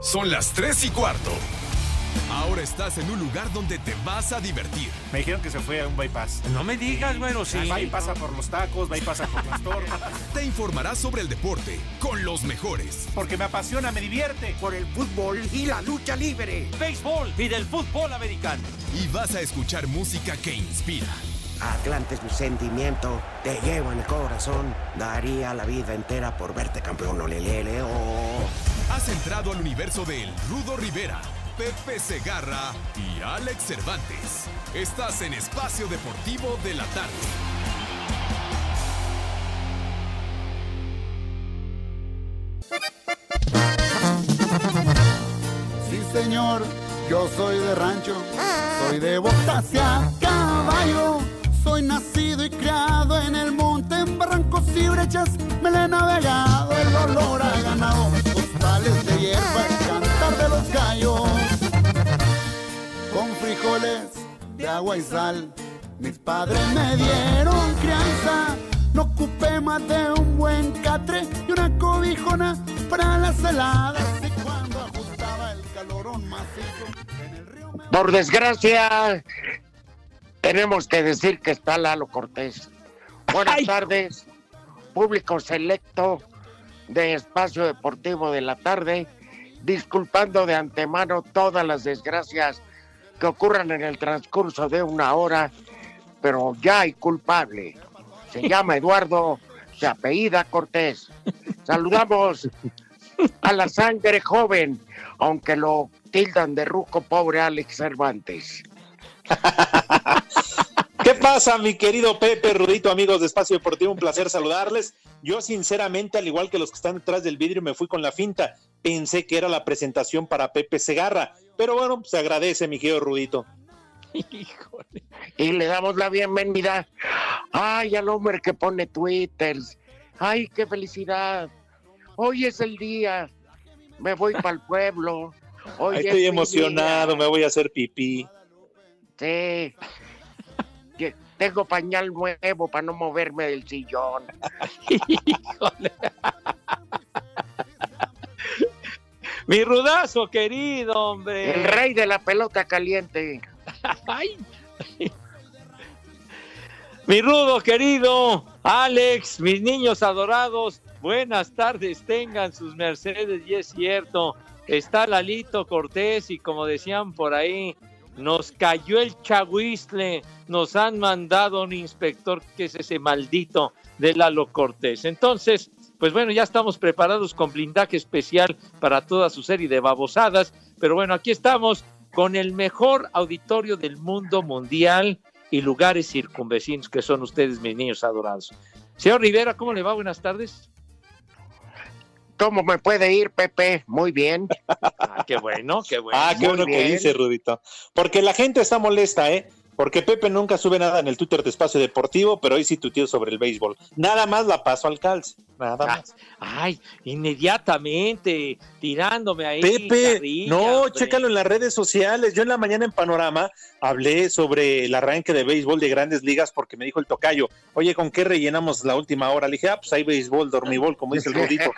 Son las 3 y cuarto. Ahora estás en un lugar donde te vas a divertir. Me dijeron que se fue a un bypass. No me digas, bueno, sí. Va y pasa por los tacos, va y pasa por las tortas. Te informarás sobre el deporte con los mejores. Porque me apasiona, me divierte. Por el fútbol y la lucha libre. Béisbol y del fútbol americano. Y vas a escuchar música que inspira. Atlante es mi sentimiento, te llevo en el corazón. Daría la vida entera por verte campeón, olelele, oh. Has entrado al universo de El Rudo Rivera, Pepe Segarra y Alex Cervantes. Estás en Espacio Deportivo de la Tarde. Sí, señor, yo soy de rancho, soy de botas caballo. Soy nacido y criado en el monte, en barrancos y brechas. Me le he navegado el olor a ganado, costales de hierba, el cantar de los gallos. Con frijoles de agua y sal, mis padres me dieron crianza. No ocupé más de un buen catre y una cobijona para las heladas. Y cuando ajustaba el calorón macizo en el río me... Por desgracia, tenemos que decir que está Lalo Cortés. Buenas tardes, público selecto de Espacio Deportivo de la Tarde, disculpando de antemano todas las desgracias que ocurran en el transcurso de una hora, pero ya hay culpable. Se llama Eduardo, se apellida Cortés. Saludamos a la sangre joven, aunque lo tildan de ruco pobre Alex Cervantes. ¿Qué pasa, mi querido Pepe Rudito, amigos de Espacio Deportivo? Un placer saludarles. Yo, sinceramente, al igual que los que están detrás del vidrio, me fui con la finta. Pensé que era la presentación para Pepe Segarra, pero bueno, se agradece, mi querido Rudito. Híjole. Y le damos la bienvenida. Ay, al hombre que pone twitters. Ay, qué felicidad. Hoy es el día. Me voy para el pueblo. Hoy Ay, es estoy emocionado, día. me voy a hacer pipí. Sí. Que Tengo pañal nuevo para no moverme del sillón. Mi rudazo, querido, hombre. El rey de la pelota caliente. Ay. Mi rudo, querido. Alex, mis niños adorados. Buenas tardes, tengan sus mercedes. Y es cierto, está Lalito Cortés y como decían por ahí, nos cayó el chahuizle. Nos han mandado un inspector que es ese maldito de Lalo Cortés. Entonces, pues bueno, ya estamos preparados con blindaje especial para toda su serie de babosadas. Pero bueno, aquí estamos con el mejor auditorio del mundo mundial y lugares circunvecinos que son ustedes, mis niños adorados. Señor Rivera, ¿cómo le va? Buenas tardes. ¿Cómo me puede ir, Pepe? Muy bien. Qué bueno, qué bueno. Ah, qué bueno que dice Rudito. Porque la gente está molesta, ¿eh? Porque Pepe nunca sube nada en el Twitter de Espacio Deportivo, pero hoy sí tuiteó sobre el béisbol. Nada más la paso al calce. Nada Ah, más. Ay, inmediatamente, tirándome ahí. Pepe, carrilla, no, hombre. chécalo en las redes sociales. Yo en la mañana en Panorama hablé sobre el arranque de béisbol de grandes ligas porque me dijo el tocayo, oye, ¿con qué rellenamos la última hora? Le dije, ah, pues hay béisbol, dormibol, como dice el Rudito.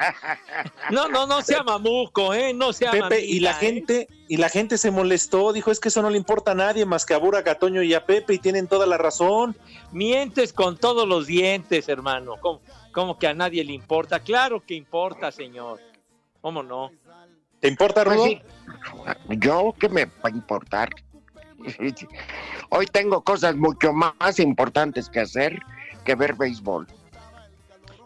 No, no, no sea mamuco, ¿eh? No sea Pepe, y la ¿eh? gente, y la gente se molestó, dijo, es que eso no le importa a nadie más que a Bura, Gatoño y a Pepe, y tienen toda la razón. Mientes con todos los dientes, hermano. ¿Cómo, cómo que a nadie le importa? Claro que importa, señor. ¿Cómo no? ¿Te importa, Pues Rudo? sí. Yo, ¿qué me va a importar? Hoy tengo cosas mucho más importantes que hacer que ver béisbol.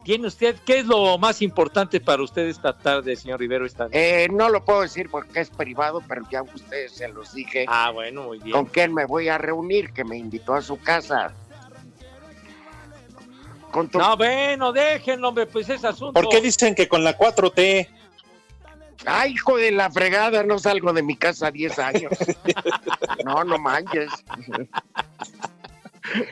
¿Tiene usted, qué es lo más importante para usted esta tarde, señor Rivero? Esta... Eh, no lo puedo decir porque es privado, pero ya ustedes se los dije Ah, bueno, muy bien. con quién me voy a reunir, que me invitó a su casa. Con tu- No, bueno, déjenlo, hombre, pues es asunto. ¿Por qué dicen que con la 4T? Ay, hijo de la fregada, no salgo de mi casa 10 años. No, no manches.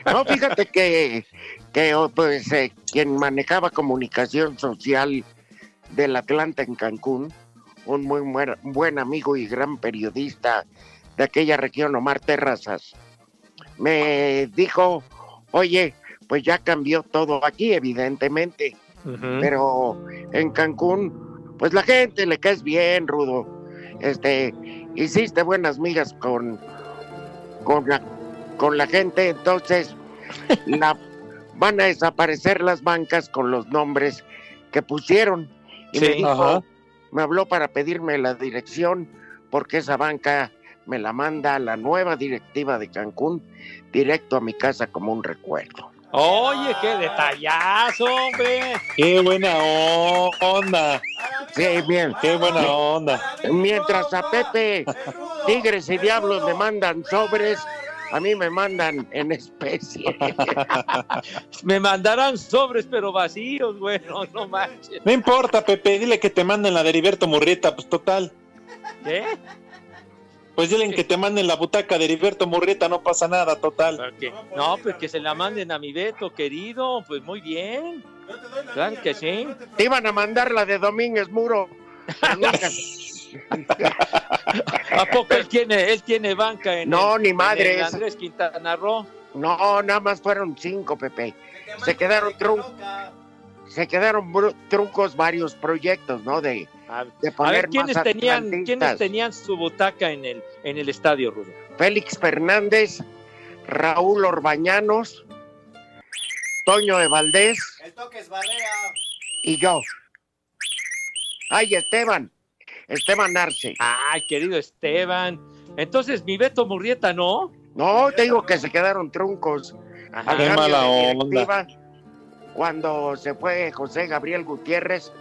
No, fíjate que, que oh, pues, eh, quien manejaba comunicación social del Atlanta en Cancún, un muy buen amigo y gran periodista de aquella región, Omar Terrazas, me dijo, oye, pues ya cambió todo aquí, evidentemente pero en Cancún, pues la gente le caes bien, Rudo. este, hiciste buenas migas con, con, la, con la gente, entonces la, van a desaparecer las bancas con los nombres que pusieron. Y me, Sí. dijo, Ajá. me habló para pedirme la dirección, porque esa banca me la manda la nueva directiva de Cancún directo a mi casa como un recuerdo. Oye, qué detallazo, hombre. Qué buena onda. Sí, bien. Qué buena onda. Mientras a Pepe, Tigres y Diablos le mandan sobres, a mí me mandan en especie. Me mandarán sobres, pero vacíos, güey. No, no manches. No importa, Pepe, dile que te manden la de Heriberto Murrieta, pues total. ¿Qué? Pues dile que te manden la butaca de Heriberto Murrieta, no pasa nada, total. Porque- No, pues que se la manden a mi Beto, querido. Pues muy bien. Claro que sí. Te iban a mandar la de Domínguez Muro. ¿A poco él tiene, él tiene banca en No, el- ni en el Andrés Quintana Roo? No, nada más fueron cinco, Pepe. Se quedaron trun- se quedaron truncos varios proyectos, ¿no? De, A, de a ver, ¿quiénes tenían, atlantistas. ¿quiénes tenían su butaca en el, en el estadio, Rudo? Félix Fernández, Raúl Orbañanos, Toño de Valdés y yo. Ay, Esteban, Esteban Arce. Ay, querido Esteban. Entonces, mi Beto Murrieta, ¿no? No, te digo que se quedaron truncos. Ajá. Qué mala onda. Cuando se fue José Gabriel Gutiérrez,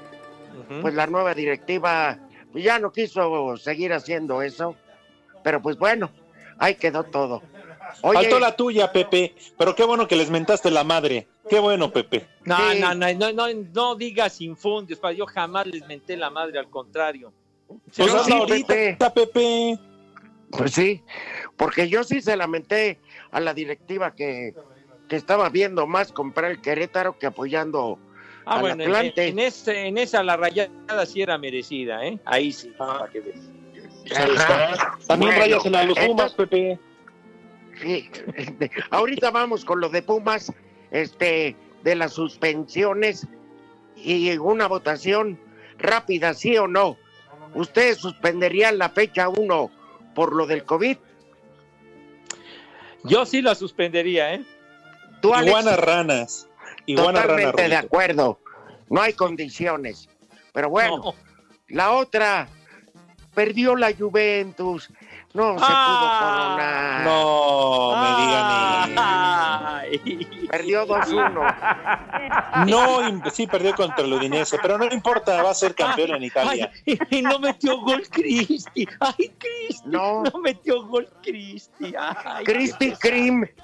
Pues la nueva directiva pues, ya no quiso seguir haciendo eso. Pero pues bueno, ahí quedó todo. Oye, Faltó la tuya, Pepe, pero qué bueno que les mentaste la madre. Qué bueno, Pepe. No, Sí. no, no, no, no, no digas infundios, yo jamás les menté la madre, al contrario. Se Pues sí, ahorita, Pepe. Pepe. Pues sí, porque yo sí se lamenté a la directiva que, que estaba viendo más comprar el Querétaro que apoyando ah, al bueno, en, Atlante. en ese, en esa la rayada sí era merecida, ¿eh? Ahí sí, para que veas. Ajá. También Bueno, ráyasela a los Pumas, Pepe. Sí, este, ahorita vamos con lo de Pumas, este, de las suspensiones y una votación rápida, sí o no. ¿Ustedes suspenderían la fecha 1 por lo del COVID? Yo sí la suspendería, ¿eh? Tú, Alex, Iguana ranas. Totalmente de acuerdo. No hay condiciones. Pero bueno, No. la otra, perdió la Juventus. No se Ah, pudo coronar. No, me digan. Ay. Perdió 2-1. No, sí perdió contra el Udinese, pero no importa, va a ser campeón en Italia. Ay, y no metió gol Cristi. Ay, Cristi. No. No metió gol Cristi. Krispy Kreme.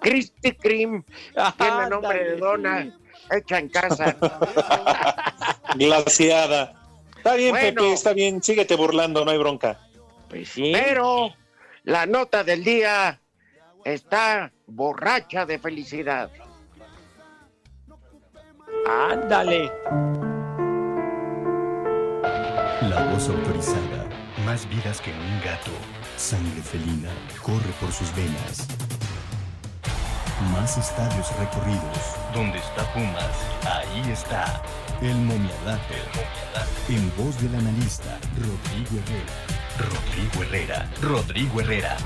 Krispy Kreme. Tiene nombre de dona. Hecha en casa. Glaciada. Está bien, Bueno. Pepe, está bien, síguete burlando, no hay bronca. Pues sí. Pero la nota del día está borracha de felicidad. Ándale. La voz autorizada. Más vidas que un gato. Sangre felina corre por sus venas. Más estadios recorridos. Donde está Pumas, ahí está. El momiadate. En voz del analista Rodrigo Herrera. Rodrigo Herrera. Rodrigo Herrera.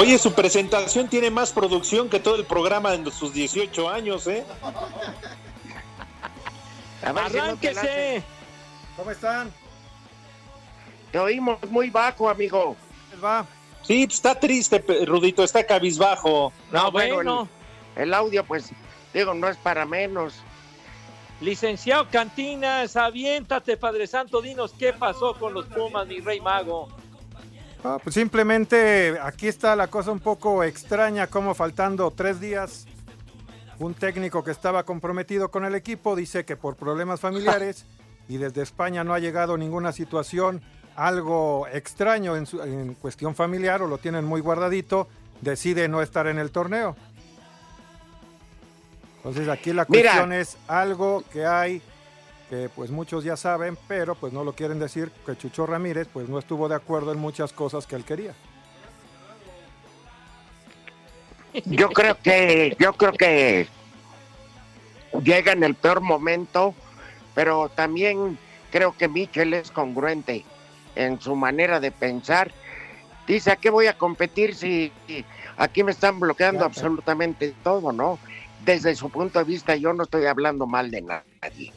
Oye, su presentación tiene más producción que todo el programa en sus 18 años, ¿eh? Arránquese. ¿Cómo están? Te oímos muy bajo, amigo. ¿Les va? Sí, pues está triste, Rudito, está cabizbajo. No, bueno, bueno. El audio, pues, digo, no es para menos. Licenciado Cantinas, aviéntate, Padre Santo, dinos qué pasó con los Pumas, mi rey mago. Ah, pues simplemente aquí está la cosa un poco extraña, como faltando tres días, un técnico que estaba comprometido con el equipo dice que por problemas familiares y desde España no ha llegado ninguna situación, algo extraño en, su- en cuestión familiar o lo tienen muy guardadito, decide no estar en el torneo. Entonces aquí la Mira. cuestión es algo que hay que pues muchos ya saben, pero pues no lo quieren decir, que Chucho Ramírez pues no estuvo de acuerdo en muchas cosas que él quería. Yo creo que, yo creo que llega en el peor momento, pero también creo que Michel es congruente en su manera de pensar. Dice, ¿a qué voy a competir si aquí me están bloqueando absolutamente todo, no? Desde su punto de vista, yo no estoy hablando mal de nadie.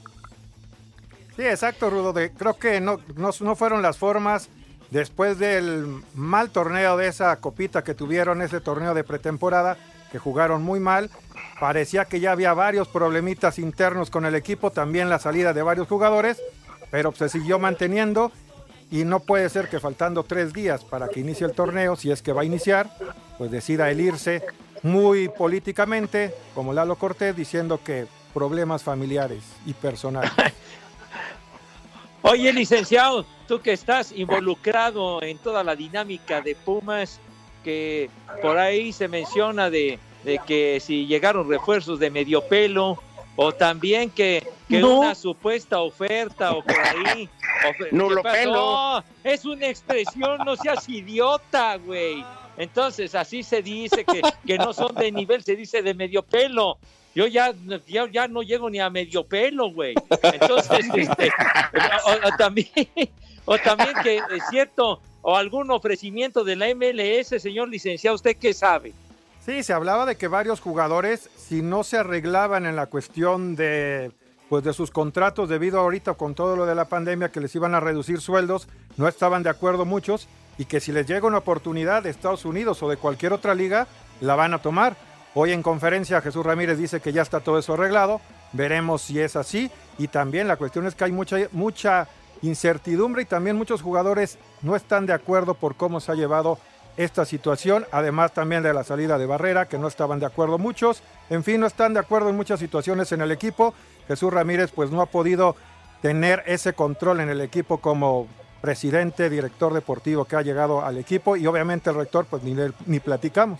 Sí, exacto, Rudo. De, creo que no, no, no fueron las formas después del mal torneo de esa copita que tuvieron, ese torneo de pretemporada, que jugaron muy mal. Parecía que ya había varios problemitas internos con el equipo, también la salida de varios jugadores, pero se siguió manteniendo y no puede ser que faltando tres días para que inicie el torneo, si es que va a iniciar, pues decida el irse muy políticamente, como Lalo Cortés, diciendo que problemas familiares y personales. Oye, licenciado, tú que estás involucrado en toda la dinámica de Pumas, que por ahí se menciona de, de que si llegaron refuerzos de medio pelo, o también que, que No. una supuesta oferta o por ahí. ofe- Nulo ¿Qué pasó? pelo. Es una expresión, no seas idiota, güey. Entonces, así se dice que, que no son de nivel, se dice de medio pelo. Yo ya, ya, ya no llego ni a medio pelo, güey. Entonces, este, o, o también, o también que es cierto, o algún ofrecimiento de la MLS, señor licenciado, ¿usted qué sabe? Sí, se hablaba de que varios jugadores, si no se arreglaban en la cuestión de, pues de sus contratos debido a ahorita con todo lo de la pandemia que les iban a reducir sueldos, no estaban de acuerdo muchos y que si les llega una oportunidad de Estados Unidos o de cualquier otra liga, la van a tomar. Hoy en conferencia Jesús Ramírez dice que ya está todo eso arreglado, veremos si es así y también la cuestión es que hay mucha, mucha incertidumbre y también muchos jugadores no están de acuerdo por cómo se ha llevado esta situación, además también de la salida de Barrera, que no estaban de acuerdo muchos, en fin, no están de acuerdo en muchas situaciones en el equipo. Jesús Ramírez pues no ha podido tener ese control en el equipo como presidente, director deportivo que ha llegado al equipo y obviamente el rector pues ni, ni platicamos.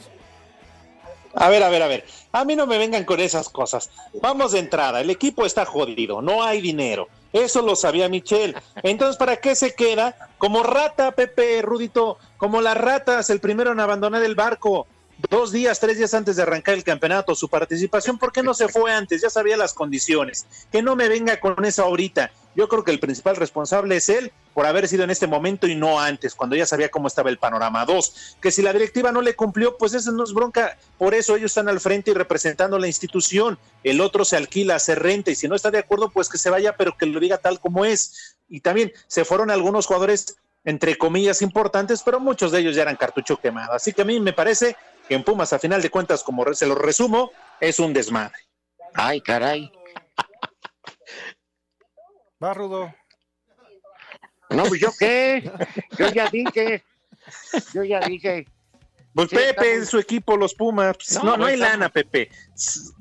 A ver, a ver, a ver. A mí no me vengan con esas cosas. Vamos de entrada. El equipo está jodido. No hay dinero. Eso lo sabía Michel. Entonces, ¿para qué se queda? Como rata, Pepe Rudito. Como las ratas, el primero en abandonar el barco. Dos días, tres días antes de arrancar el campeonato, su participación, ¿por qué no se fue antes? Ya sabía las condiciones. Que no me venga con esa ahorita. Yo creo que el principal responsable es él por haber sido en este momento y no antes, cuando ya sabía cómo estaba el panorama. Dos, que si la directiva no le cumplió, pues eso no es bronca. Por eso ellos están al frente y representando la institución. El otro se alquila, se renta y si no está de acuerdo, pues que se vaya, pero que lo diga tal como es. Y también se fueron algunos jugadores, entre comillas, importantes, pero muchos de ellos ya eran cartucho quemado. Así que a mí me parece en Pumas, a final de cuentas, como se lo resumo, es un desmadre. Ay, caray. Va, Rudo. No, pues yo qué. Yo ya dije. Yo ya dije. Pues Sí, Pepe, su equipo, los Pumas. Pues, No, no, hay estamos- lana, Pepe.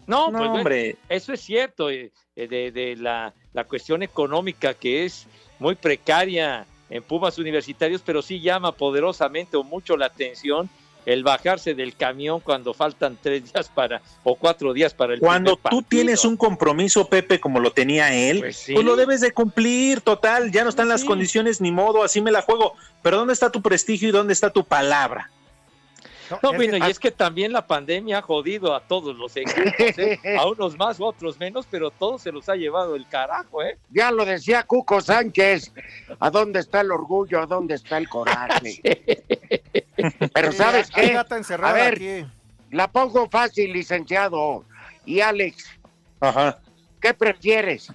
No, No, pues, hombre. eso es cierto, eh, eh, de, de la, la cuestión económica que es muy precaria en Pumas Universitarios, pero sí llama poderosamente o mucho la atención el bajarse del camión cuando faltan tres días para o cuatro días para el Cuando tú tienes un compromiso, Pepe, como lo tenía él, Pues pues, sí. lo debes de cumplir, total, ya no están las Sí. condiciones ni modo, así me la juego. Pero ¿dónde está tu prestigio y dónde está tu palabra? No, es bueno, que- y es que también la pandemia ha jodido a todos los equipos, ¿eh? a unos más, a otros menos, pero todos se los ha llevado el carajo, ¿eh? Ya lo decía Cuco Sánchez. ¿A dónde está el orgullo? ¿A dónde está el coraje? Pero Sí, ¿sabes qué? A ver. aquí. La pongo fácil, licenciado. Y Alex, Ajá. ¿qué prefieres?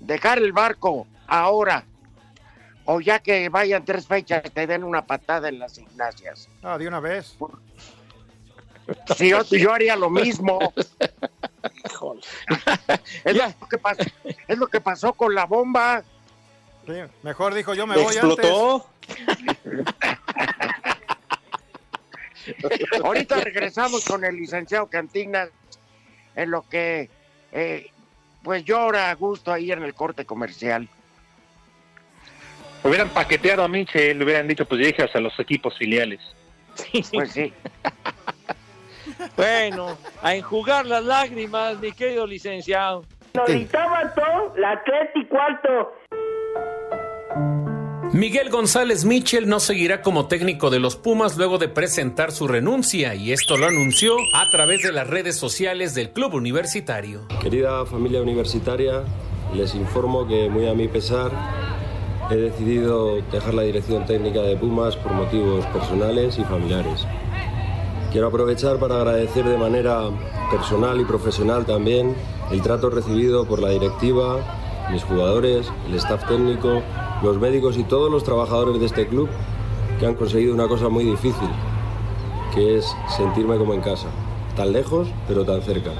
¿Dejar el barco ahora? O ya que vayan tres fechas, te den una patada en las gimnasias. Ah, de una vez. Si yo, yo haría lo mismo. Es lo, que pasó, es lo que pasó con la bomba. Sí, mejor dijo yo me voy antes. Ahorita regresamos con el licenciado Cantinas en lo que eh, pues llora a gusto ahí en el corte comercial. Hubieran paqueteado a Michel, le hubieran dicho, pues llegas a los equipos filiales. Pues sí. Bueno, a enjugar las lágrimas, mi querido licenciado. la Atleti cuarto. Miguel González Michel no seguirá como técnico de los Pumas luego de presentar su renuncia y esto lo anunció a través de las redes sociales del club universitario. Querida familia universitaria, les informo que muy a mi pesar he decidido dejar la dirección técnica de Pumas por motivos personales y familiares. Quiero aprovechar para agradecer de manera personal y profesional también el trato recibido por la directiva, mis jugadores, el staff técnico, los médicos y todos los trabajadores de este club que han conseguido una cosa muy difícil, que es sentirme como en casa, tan lejos pero tan cerca.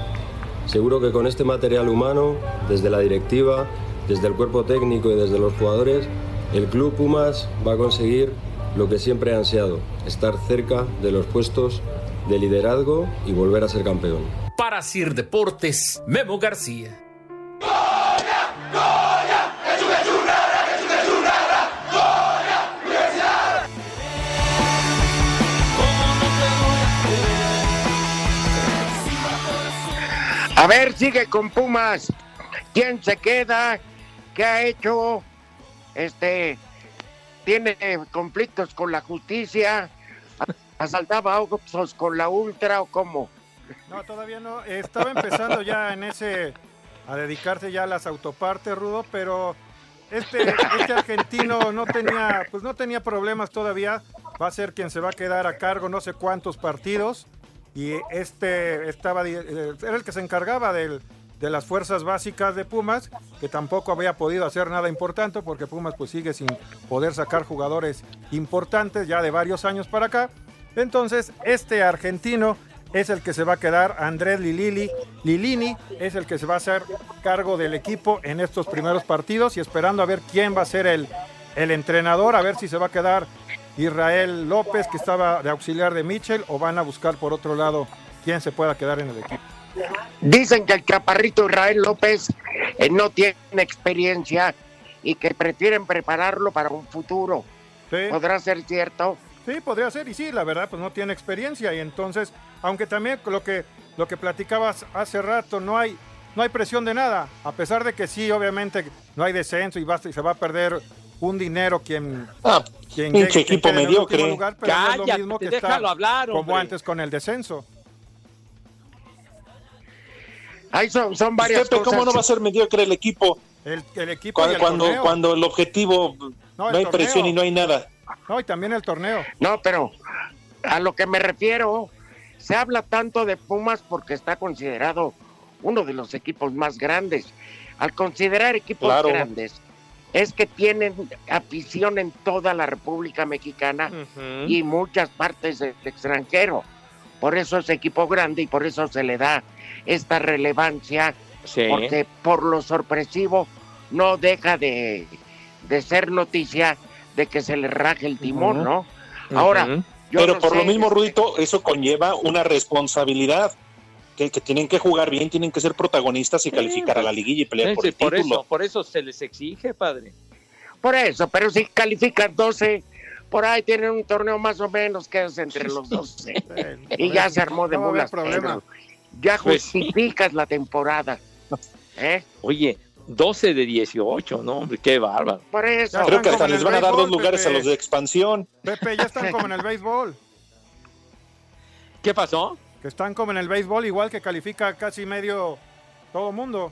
Seguro que con este material humano, desde la directiva, desde el cuerpo técnico y desde los jugadores, el club Pumas va a conseguir lo que siempre ha ansiado, estar cerca de los puestos de liderazgo y volver a ser campeón. Para Sir Deportes, Memo García. A ver, sigue con Pumas. ¿Quién se queda? ¿Qué ha hecho? Este tiene conflictos con la justicia asaltaba Oxos con la Ultra o cómo? No, todavía no. Estaba empezando ya en ese a dedicarse ya a las autopartes, Rudo, pero este, este argentino no tenía, pues no tenía problemas todavía. Va a ser quien se va a quedar a cargo no sé cuántos partidos. Y este estaba, eh, era el que se encargaba del, de las fuerzas básicas de Pumas, que tampoco había podido hacer nada importante porque Pumas pues sigue sin poder sacar jugadores importantes ya de varios años para acá. Entonces, este argentino es el que se va a quedar, Andrés Lilini, Lilini es el que se va a hacer cargo del equipo en estos primeros partidos y esperando a ver quién va a ser el, el entrenador, a ver si se va a quedar Israel López, que estaba de auxiliar de Michel, o van a buscar por otro lado quién se pueda quedar en el equipo. Dicen que el chaparrito Israel López eh, no tiene experiencia y que prefieren prepararlo para un futuro. ¿Podrá ser cierto? Sí, podría ser, y sí, la verdad, pues no tiene experiencia, y entonces, aunque también lo que, lo que platicabas hace rato, no hay, no hay presión de nada, a pesar de que sí, obviamente, no hay descenso y, basta, y se va a perder un dinero quien, ah, quien equipo mediocre. Lugar, pero es lo mismo que déjalo hablar, como antes con el descenso. Ahí son, son varias cosas. ¿Cómo no va a ser mediocre el equipo? El, el equipo cuando, el cuando, el objetivo no, hay presión y no hay nada. No, y también el torneo. No, pero a lo que me refiero, se habla tanto de Pumas porque está considerado uno de los equipos más grandes. Al considerar equipos grandes, es que tienen afición en toda la República Mexicana y muchas partes del extranjero. Por eso es equipo grande y por eso se le da esta relevancia, porque por lo sorpresivo no deja de, de ser noticia de que se le raje el timón, ¿no? Ahora, pero por lo mismo, Rudito, eso conlleva una responsabilidad. Que, tienen que jugar bien, tienen que ser protagonistas y calificar a la liguilla y pelear por el por título. Eso, por eso se les exige, padre. Por eso, pero si califican 12, por ahí tienen un torneo más o menos que es entre los 12. y ya se armó de no mulas. Ya pues justificas la temporada. ¿eh? Oye, 12 de 18, ¿no? Hombre, qué bárbaro. Por eso. Creo que hasta les van a dar dos lugares a los de expansión. Pepe, ya están como en el béisbol. ¿Qué pasó? Que están como en el béisbol, igual que califica casi medio todo mundo.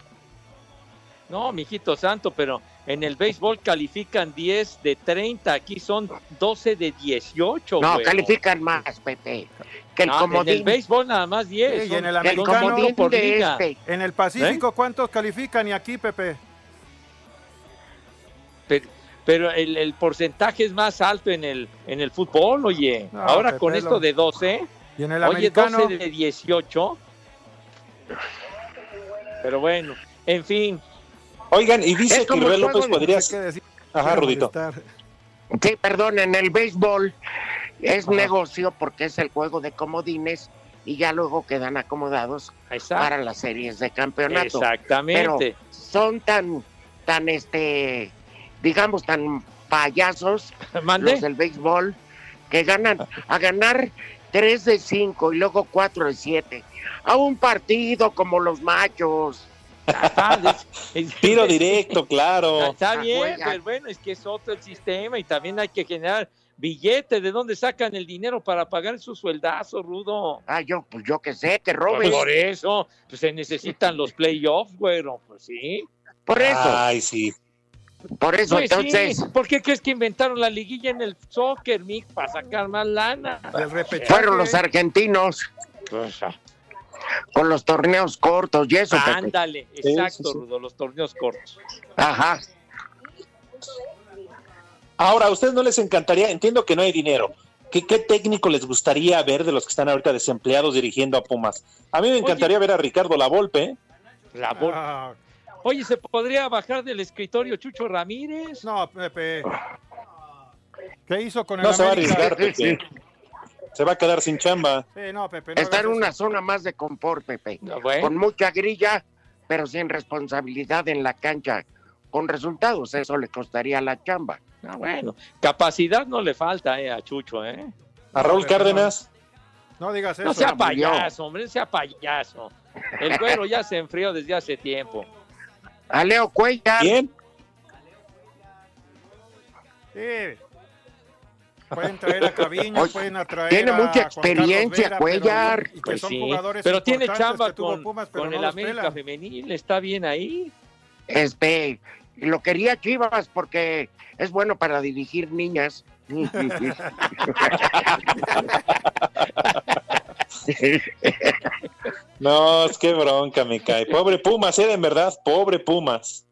No, mijito santo, pero en el béisbol califican 10 de 30, aquí son 12 de 18. No, califican más, Pepe. Que el En el béisbol nada más 10. y en el americano por Este. En el Pacífico, ¿Eh? ¿cuántos califican? Y aquí, Pepe. Pero, el, porcentaje es más alto en el, en el fútbol, oye. Ahora con esto de 12. Y en el oye, 12 de 18. Pero bueno, en fin, Oigan, y dice que Israel López podría... Ajá, Rudito. Sí, perdón, en el béisbol es negocio porque es el juego de comodines y ya luego quedan acomodados para las series de campeonato. Exactamente. Pero son tan, tan, este, digamos, tan payasos los del béisbol que ganan a ganar 3 de 5 y luego 4 de 7 a un partido como los machos Tiro directo, claro. Está bien, pero bueno, es que es otro el sistema y también hay que generar billete. ¿De dónde sacan el dinero para pagar su sueldazo, Rudo? Ah, yo, pues yo qué sé, que roben. Pues por eso, pues se necesitan los playoffs, güero, pues sí. Por eso. Ay, sí. Por eso, Pues entonces. sí, ¿Por qué crees que inventaron la liguilla en el soccer, Mick? Para sacar más lana. Fueron los argentinos. Con los torneos cortos y eso. Pepe. Ándale, exacto, Rudo, los torneos cortos. Ajá. Ahora, ¿a ustedes no les encantaría? Entiendo que no hay dinero. ¿Qué, qué técnico les gustaría ver de los que están ahorita desempleados dirigiendo a Pumas? A mí me encantaría ver a Ricardo Lavolpe. ¿eh? La Vol- Ah, Oye, ¿se podría bajar del escritorio Chucho Ramírez? No, Pepe. ¿Qué hizo con el No se va a arriesgar, Pepe. Se va a quedar sin chamba. Sí, no, Pepe. no Está en una eso. zona más de confort, Pepe. bueno. Con mucha grilla, pero sin responsabilidad en la cancha. Con resultados, eso le costaría la chamba. Ah, bueno, capacidad no le falta eh, a Chucho, ¿eh? A Raúl Cárdenas. No digas eso. No sea payaso, hombre, no sea payaso. El güero ya se enfrió desde hace tiempo. A Leo Cuellar. ¿Quién? Sí. Pueden traer a Caviño, pueden atraer tiene a mucha experiencia, Vera, Cuellar. pero- y que Pues son sí, jugadores pero tiene chamba con, Pumas, pero con no el América. Femenil, está bien ahí. Este, lo quería Chivas porque es bueno para dirigir niñas. No, es que bronca me cae. Pobre Pumas, ¿eh? En verdad, pobre Pumas.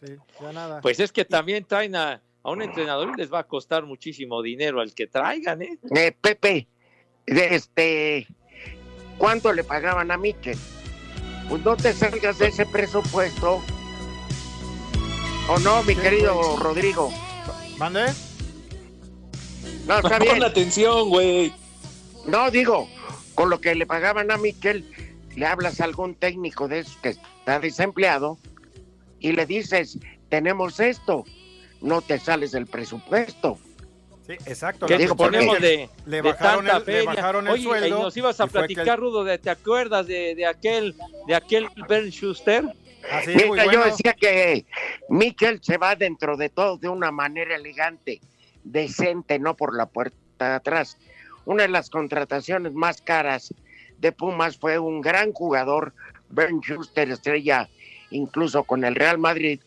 Sí, ya nada. Pues es que también traen a, a un entrenador y les va a costar muchísimo dinero al que traigan, ¿eh? Eh, Pepe, de este, ¿cuánto le pagaban a Michel? Pues no te salgas de ese presupuesto. ¿O no, mi querido Rodrigo? ¿Mande? No, está bien. Pon atención, güey. No, digo, con lo que le pagaban a Miquel, le hablas a algún técnico de esos que está desempleado y le dices, tenemos esto, no te sales del presupuesto. Sí, exacto. ¿Qué lo digo, que porque ponemos de, le de bajaron tanta el- le bajaron el Oye, sueldo y nos ibas a platicar, el- Rudo, de, ¿te acuerdas de, de aquel de aquel Bern Schuster? Así, Mira, yo decía que Miquel se va dentro de todo de una manera elegante, decente, no por la puerta de atrás. Una de las contrataciones más caras de Pumas fue un gran jugador, Ben Schuster, estrella incluso con el Real Madrid,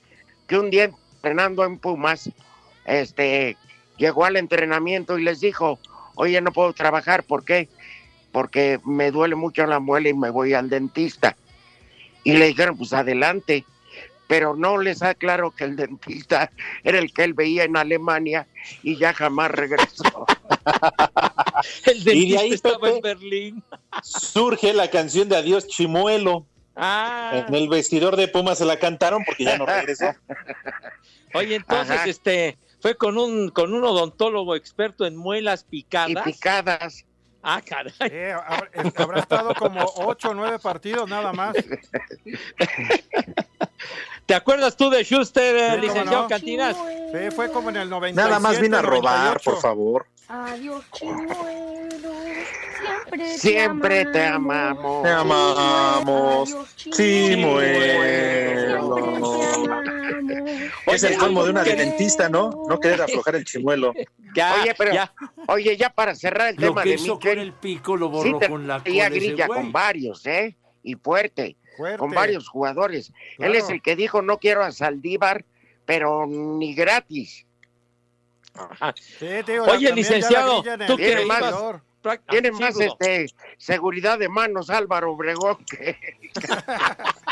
que un día entrenando en Pumas, este, llegó al entrenamiento y les dijo, oye, no puedo trabajar, ¿por qué? Porque me duele mucho la muela y me voy al dentista. Y le dijeron, pues adelante. Pero no les aclaró que el dentista era el que él veía en Alemania y ya jamás regresó. El Y de dentista ahí, estaba Pepe, en Berlín. Surge la canción de Adiós Chimuelo. Ah, En el vestidor de Pumas se la cantaron porque ya no regresó. oye, entonces, Ajá. este, fue con un, con un odontólogo experto en muelas y picadas. picadas. Ah, caray. Eh, habrá, eh, habrá estado como ocho o nueve partidos nada más. ¿Te acuerdas tú de Schuster, eh, Sí, licenciado no. Cantinas? Sí, fue como en el 97. Nada más vine a robar, 98. por favor. Adiós, chimuelo. Siempre, Siempre te amamos. Te amamos. Adiós, Chimuelo. Es el colmo de una de dentista, ¿no? No querer aflojar el chimuelo. Ya, Oye, pero, ya. oye, ya para cerrar el Lo tema que de hizo Miquel, con el pico lo sí borró te con la ese grilla con varios, ¿eh? Y fuerte, Fuerte. con varios jugadores. Claro. Él es el que dijo, no quiero a Saldívar, pero ni gratis. Sí, Oye, licenciado, tú que Tiene más- ah, Tiene más este seguridad de manos Álvaro Obregón que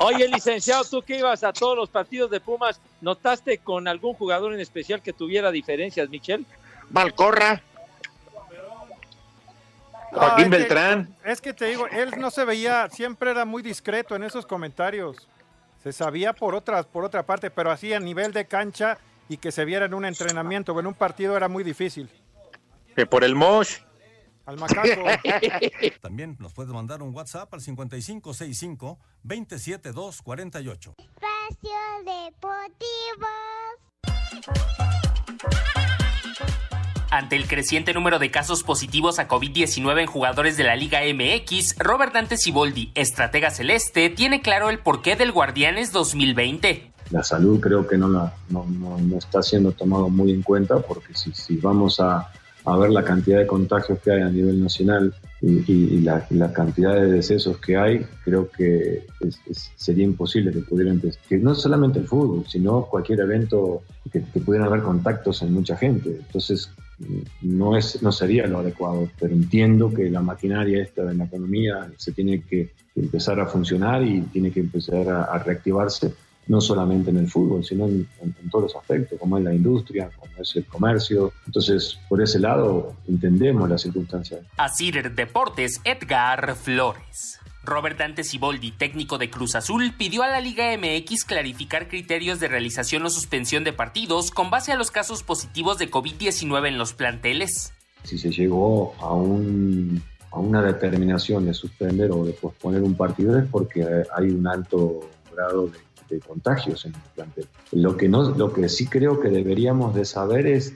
Oye, licenciado, tú que ibas a todos los partidos de Pumas, ¿notaste con algún jugador en especial que tuviera diferencias, Michel? Valcorra. Joaquín es que- Beltrán. Es que te digo, él no se veía, siempre era muy discreto en esos comentarios. Se sabía por otras, por otra parte, pero así a nivel de cancha y que se viera en un entrenamiento o en un partido era muy difícil. Que por el Mosh. Al macaco. También nos puede mandar un WhatsApp al 5565-27248. Espacio Deportivo. Ante el creciente número de casos positivos a COVID-19 en jugadores de la Liga MX, Robert Dante Siboldi, estratega celeste, tiene claro el porqué del Guardianes 2020. La salud creo que no, la, no, no, está siendo tomado muy en cuenta porque si, si vamos a, a ver la cantidad de contagios que hay a nivel nacional y, la, cantidad de decesos que hay, creo que sería imposible que pudieran, que no solamente el fútbol, sino cualquier evento que, que pudieran haber contactos en mucha gente. Entonces, no, es, no sería lo adecuado, pero entiendo que la maquinaria esta de la economía se tiene que empezar a funcionar y tiene que empezar a, a reactivarse no solamente en el fútbol, sino en, en- en todos los aspectos, como es la industria, como es el comercio. Entonces, por ese lado, entendemos las circunstancias. Asir Deportes, Edgar Flores. Robert Dante Siboldi, técnico de Cruz Azul, pidió a la Liga MX clarificar criterios de realización o suspensión de partidos con base a los casos positivos de COVID-19 en los planteles. Si se llegó a, un, a una determinación de suspender o de posponer un partido es porque hay un alto grado de, de contagios en el plantel. Lo que, no, lo que sí creo que deberíamos de saber es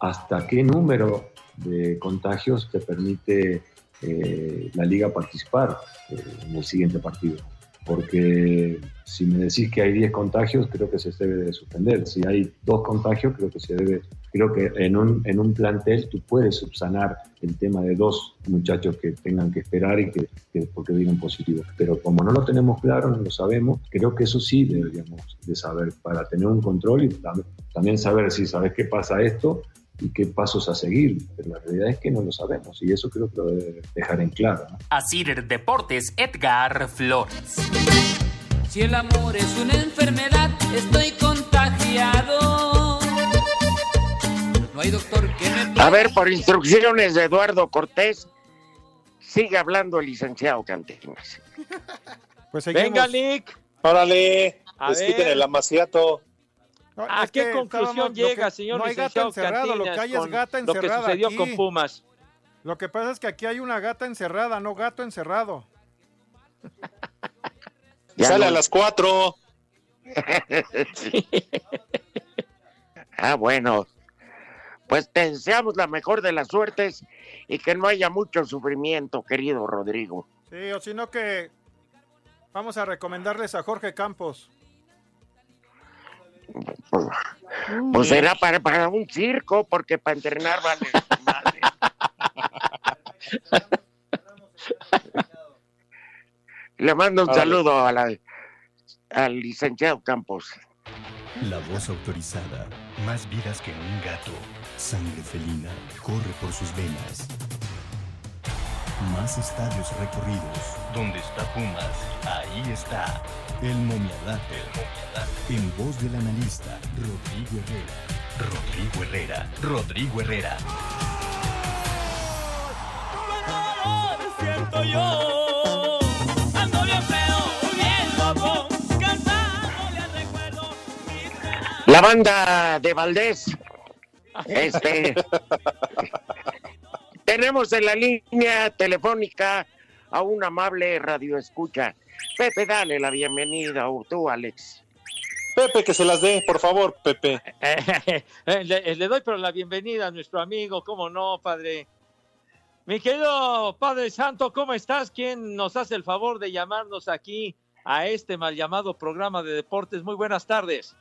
hasta qué número de contagios te permite eh, la liga participar eh, en el siguiente partido. Porque si me decís que hay 10 contagios, creo que se debe de suspender. Si hay dos contagios, creo que se debe, creo que en un, en un plantel tú puedes subsanar el tema de dos muchachos que tengan que esperar y que, que porque vienen positivos. Pero como no lo tenemos claro, no lo sabemos, creo que eso sí deberíamos de saber para tener un control y tam- también saber si sabes qué pasa esto y qué pasos a seguir. Pero la realidad es que no lo sabemos y eso creo que lo debe dejar en claro. ¿no? Asir Deportes, Edgar Flores. Si el amor es una enfermedad, estoy contagiado. No hay doctor que me A ver, por instrucciones de Eduardo Cortés, sigue hablando el licenciado Cantinas. Pues Venga, Nick. Órale, ver. el amaciato. No, ¿A qué conclusión llega, que- señor no hay gata licenciado encerrado, lo que hay es gata lo que encerrada sucedió aquí. con Pumas? Lo que pasa es que aquí hay una gata encerrada, no gato encerrado. Sale a las 4. ah, bueno. Pues te deseamos la mejor de las suertes y que no haya mucho sufrimiento, querido Rodrigo. Sí, o sino que vamos a recomendarles a Jorge Campos. Pues será para, para un circo, porque para entrenar vale. madre. Le mando un saludo a la- al licenciado Campos. La voz autorizada. Más vidas que un gato. Sangre felina corre por sus venas. Más estadios recorridos. ¿Dónde está Pumas? Ahí está. El momiadate. En voz del analista Rodrigo Herrera. Rodrigo Herrera. Rodrigo Herrera. siento yo. La banda de Valdés. Este. tenemos en la línea telefónica a un amable radioescucha. Pepe, dale la bienvenida, o tú, Alex. Pepe, que se las dé, por favor, Pepe. Eh, le, le doy pero la bienvenida a nuestro amigo, cómo no, padre. Mi querido Padre Santo, ¿cómo estás? ¿Quién nos hace el favor de llamarnos aquí a este mal llamado programa de deportes? Muy buenas tardes.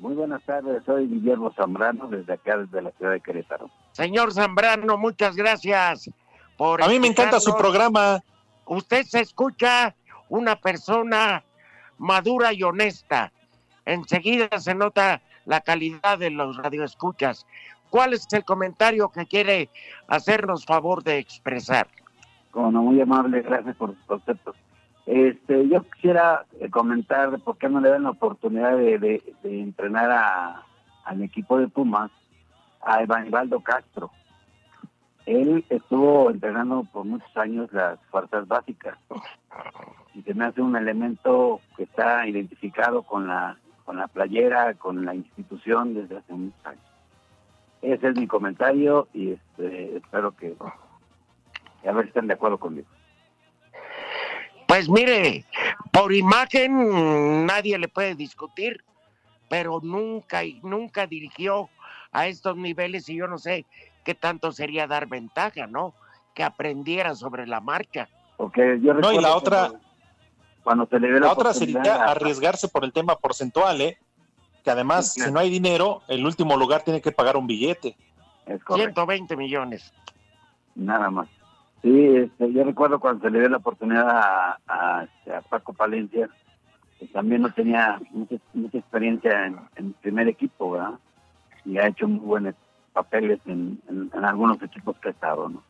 Muy buenas tardes, soy Guillermo Zambrano desde acá, desde la ciudad de Querétaro. Señor Zambrano, muchas gracias por. A mí me encanta su programa. Usted se escucha una persona madura y honesta. Enseguida se nota la calidad de los radioescuchas. ¿Cuál es el comentario que quiere hacernos favor de expresar? Como no, muy amable, gracias por sus conceptos. Este, yo quisiera eh, comentar por qué no le dan la oportunidad de entrenar a, al equipo de Pumas a Evanibaldo Castro. Él estuvo entrenando por muchos años las fuerzas básicas y se me hace un elemento que está identificado con la, con la playera, con la institución desde hace muchos años. Ese es mi comentario y este, espero que a ver si están de acuerdo conmigo. Pues mire, por imagen nadie le puede discutir, pero nunca y nunca dirigió a estos niveles y yo no sé qué tanto sería dar ventaja, ¿no? Que aprendiera sobre la marcha. Porque yo No, y la recuerdo otra, cuando- se le ve la, la otra sería arriesgarse por el tema porcentual, ¿eh? Que además, Sí, claro. si no hay dinero, el último lugar tiene que pagar un billete. Es correcto. 120 millones. Nada más. Sí, este, yo recuerdo cuando se le dio la oportunidad a, a, este, a Paco Palencia, que también no tenía mucha, mucha experiencia en, en primer equipo, ¿verdad? Y ha hecho muy buenos papeles en, en- en algunos equipos que ha estado, ¿no?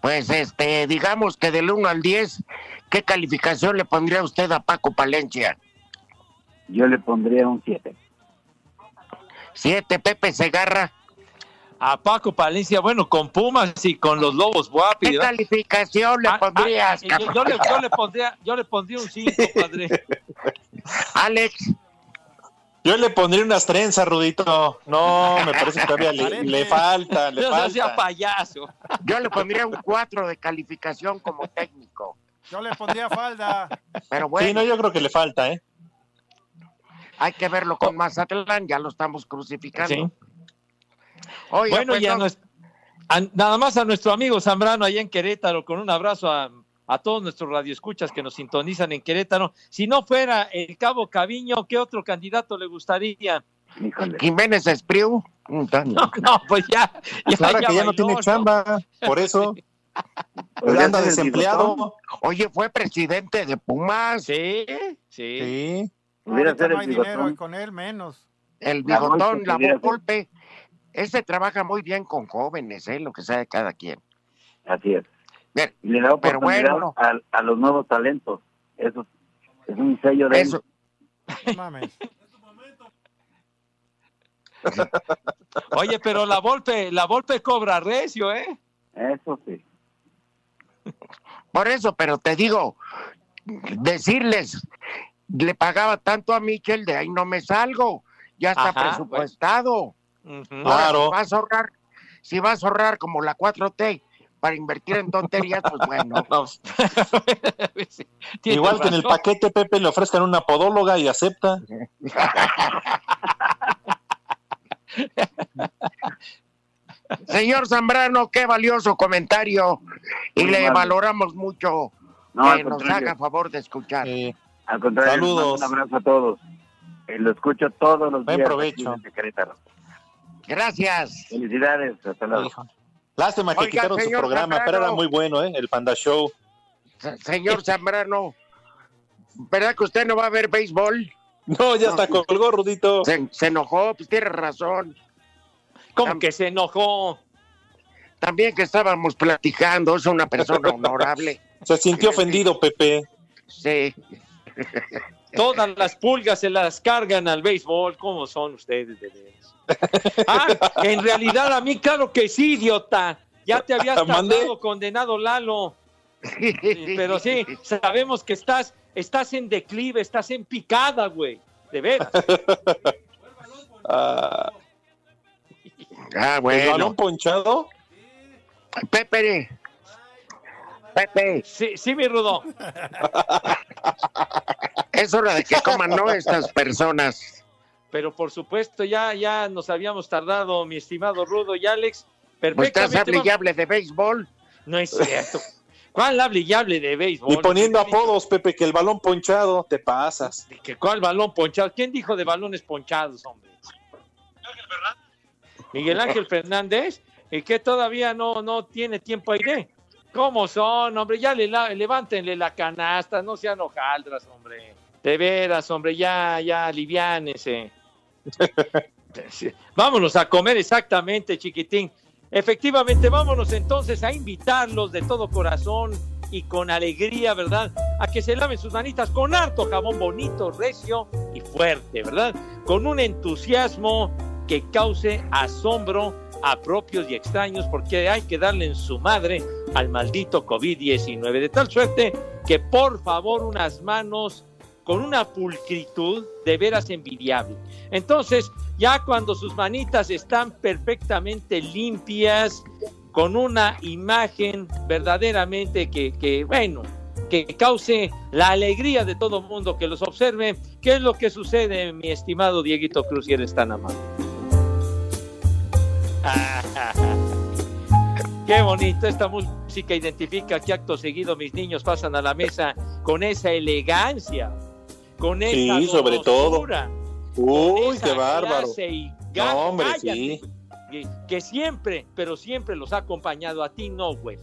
Pues este, digamos que del 1 al 10, ¿qué calificación le pondría usted a Paco Palencia? Yo le pondría un 7. 7, Pepe Segarra. A Paco Palencia, bueno, con Pumas y con los Lobos Guapi. ¿Qué ¿verdad? calificación le Ah, ah, pondrías, yo, yo le, yo le pondría, yo le pondría un 5, padre. Alex. Yo le pondría unas trenzas, Rudito. No, me parece que todavía le, le falta, le No falta. sea payaso. Yo le pondría un 4 de calificación como técnico. Yo le pondría falda. Pero bueno, Sí, no, yo creo que le falta, ¿eh? hay que verlo con Mazatlán, ya lo estamos crucificando. Sí. Oiga, bueno, pues, y a no- a- nada más a nuestro amigo Zambrano allá en Querétaro, con un abrazo a, a todos nuestros radioescuchas que nos sintonizan en Querétaro. Si no fuera el Cabo Caviño, ¿qué otro candidato le gustaría? Híjole. Jiménez Espriu. No, no, pues ya. ya Clara que ya no tiene chamba, por eso Pues ya anda desempleado. Oye, fue presidente de Pumas. Sí, sí. Sí. Pudiera Ahorita ser no el hay dinero y con él menos. El La bigotón, la ser. Volpe. Ese trabaja muy bien con jóvenes, ¿eh? Lo que sea de cada quien. Así es. Bien, Y le da Pero oportunidad bueno. a, a los nuevos talentos. Eso es un sello de. Eso, No mames. Oye, pero la Volpe, la Volpe cobra recio, ¿eh? Eso sí. por eso, pero te digo, decirles, le pagaba tanto a Michel, de ahí no me salgo. Ya está Ajá, presupuestado. Ahora, Claro. si vas a ahorrar, si vas a ahorrar como la 4T para invertir en tonterías, pues bueno. Igual que en el paquete, Pepe, le ofrezcan una podóloga y acepta. Señor Zambrano, qué valioso comentario y Muy le valoramos mucho No, al que nos haga favor de escuchar. Eh, Al contrario, Saludos. un abrazo a todos. Eh, lo escucho todos los Buen días. provecho. desde Querétaro. Gracias. Felicidades. Hasta luego. hijo. Lástima que Oiga, quitaron su programa, pero era muy bueno, ¿eh? El Panda Show. Se- Señor Zambrano, ¿verdad que usted no va a ver béisbol? No, ya está colgó, Rudito. Se, se enojó, pues tiene razón. Como que se enojó. También que estábamos platicando, es una persona honorable. Se sintió ofendido, Pepe. Sí. Todas las pulgas se las cargan al béisbol. ¿Cómo son ustedes de veras? Ah, en realidad a mí, claro que sí, idiota. Ya te habías tardado, condenado Lalo. Pero sí, sabemos que estás, estás en declive, estás en picada, güey. De veras. Ah, Ah, ¿El bueno. balón ponchado? Pepe. Pepe, Sí, sí, mi Rudo. es hora de que coman, ¿no? Estas personas. Pero por supuesto, ya, ya nos habíamos tardado, mi estimado Rudo y Alex. Pues estás Perfectamente. hable y hable de béisbol. No es cierto. ¿Cuál hable y hable de béisbol? Y poniendo ¿Quién dijo apodos, Pepe, que el balón ponchado, te pasas. de que ¿Cuál balón ponchado? ¿Quién dijo de balones ponchados, hombre? Miguel Ángel Fernández, y que todavía no, no tiene tiempo ahí de. ¿Cómo son, hombre? Ya le, levántenle la canasta, no sean hojaldras, hombre. De veras, hombre, ya, ya, aliviánense. Sí. Vámonos a comer exactamente, chiquitín. Efectivamente, vámonos entonces a invitarlos de todo corazón y con alegría, ¿verdad? A que se laven sus manitas con harto jabón bonito, recio y fuerte, ¿verdad? Con un entusiasmo que cause asombro a propios y extraños, porque hay que darle en su madre al maldito COVID-19. De tal suerte que por favor unas manos con una pulcritud de veras envidiable. Entonces, ya cuando sus manitas están perfectamente limpias, con una imagen verdaderamente que, que, bueno, que cause la alegría de todo mundo que los observe, ¿qué es lo que sucede, mi estimado Dieguito Cruz, si eres tan amable? Qué bonito, esta música identifica que acto seguido mis niños pasan a la mesa con esa elegancia, con esa Sí, sobre todo. Uy, qué bárbaro. No, hombre, cállate, sí. Que, que siempre, pero siempre los ha acompañado a ti, no, güey.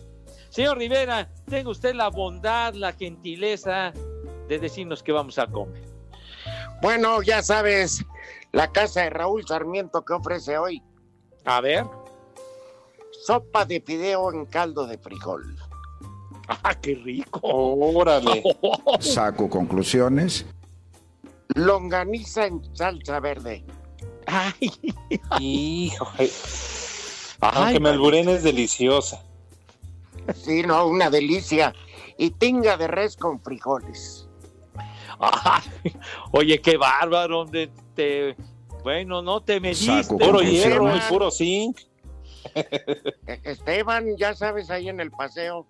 Señor Rivera, tenga usted la bondad, la gentileza de decirnos qué vamos a comer. Bueno, ya sabes, la casa de Raúl Sarmiento que ofrece hoy. A ver. Sopa de fideo en caldo de frijol. ¡Ah, qué rico! Órale. Saco conclusiones. Longaniza en salsa verde. ¡Ay! Hijo. Aunque me alburen es deliciosa. Sí, no, una delicia. Y tinga de res con frijoles. Ay, oye, qué bárbaro. de- te- bueno, no te mediste. Puro hierro y puro zinc. E- Esteban, ya sabes, ahí en el paseo.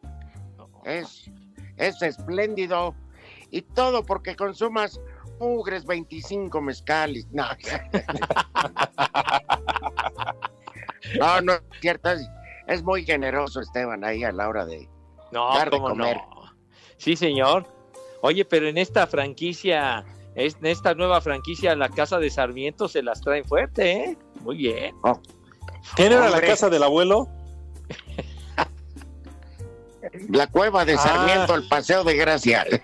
Es, es espléndido. Y todo porque consumas mugres 25 mezcales. No, no, no es cierto. Es, muy generoso, Esteban, ahí a la hora de No, dar de comer. no. Sí, señor. Oye, pero en esta franquicia, en esta nueva franquicia, la casa de Sarmiento se las traen fuerte, ¿eh? Muy bien. ¿Quién era la casa del abuelo? La cueva de Ah. Sarmiento, el paseo de Gracia.